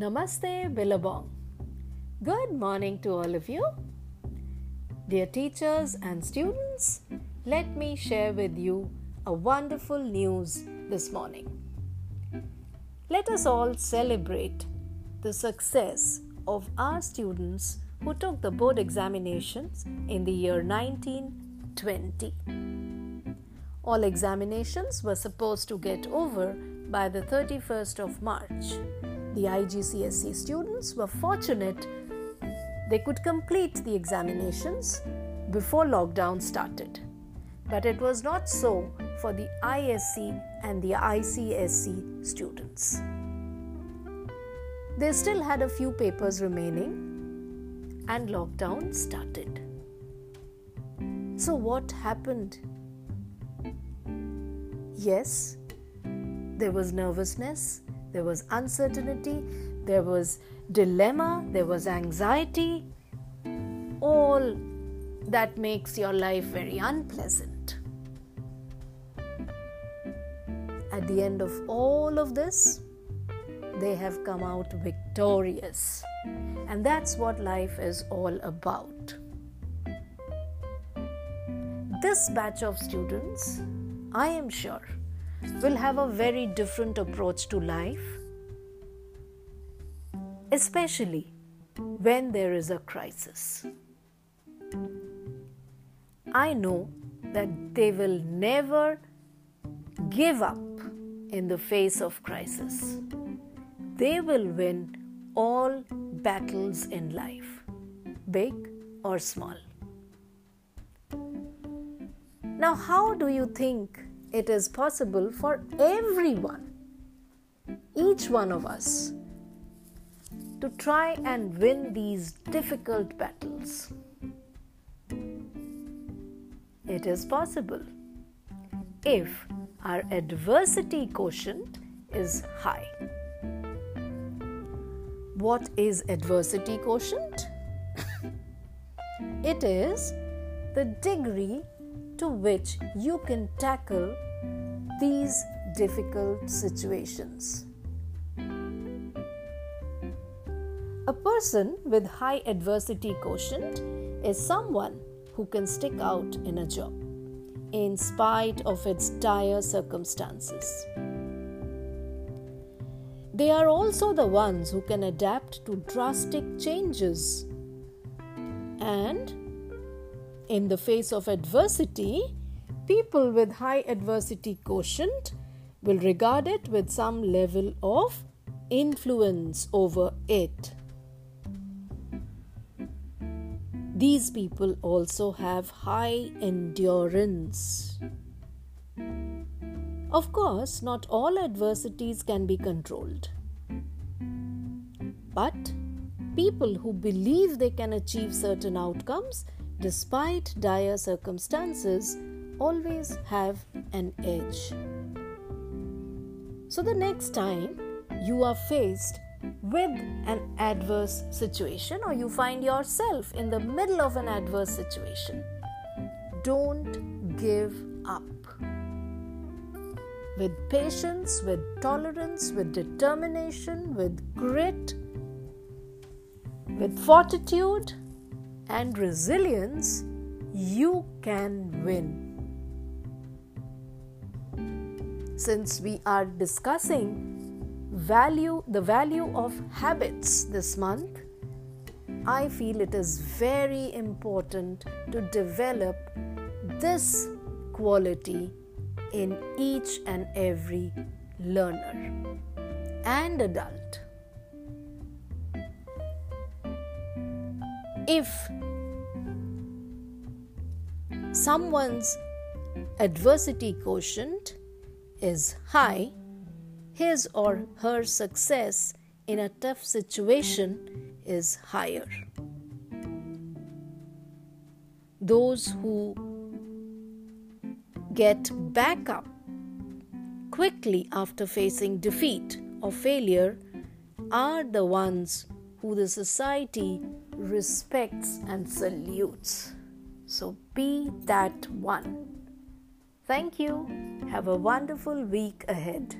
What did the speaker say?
Namaste, Billabong. Good morning to all of you. Dear teachers and students, let me share with you a wonderful news this morning. Let us all celebrate the success of our students who took the board examinations in the year 1920. All examinations were supposed to get over by the 31st of March. The IGCSE students were fortunate they could complete the examinations before lockdown started. But it was not so for the ISC and the ICSE students. They still had a few papers remaining and lockdown started. So, what happened? Yes, there was nervousness, there was uncertainty, there was dilemma, there was anxiety, all that makes your life very unpleasant. At the end of all of this, they have come out victorious. And that's what life is all about. This batch of students, I am sure, will have a very different approach to life, especially when there is a crisis. I know that they will never give up in the face of crisis. They will win all battles in life, big or small. Now, how do you think it is possible for everyone, each one of us, to try and win these difficult battles. It is possible if our adversity quotient is high. What is adversity quotient? it is the degree to which you can tackle these difficult situations. A person with high adversity quotient is someone who can stick out in a job in spite of its dire circumstances. They are also the ones who can adapt to drastic changes and in the face of adversity, people with high adversity quotient will regard it with some level of influence over it. These people also have high endurance. Of course, not all adversities can be controlled. But people who believe they can achieve certain outcomes despite dire circumstances, always have an edge. So, the next time you are faced with an adverse situation or you find yourself in the middle of an adverse situation, don't give up. With patience, with tolerance, with determination, with grit, with fortitude, and resilience, you can win. Since we are discussing value the value of habits this month, I feel it is very important to develop this quality in each and every learner and adult. if someone's adversity quotient is high, his or her success in a tough situation is higher. Those who get back up quickly after facing defeat or failure are the ones who the society respects and salutes. So be that one. Thank you. Have a wonderful week ahead.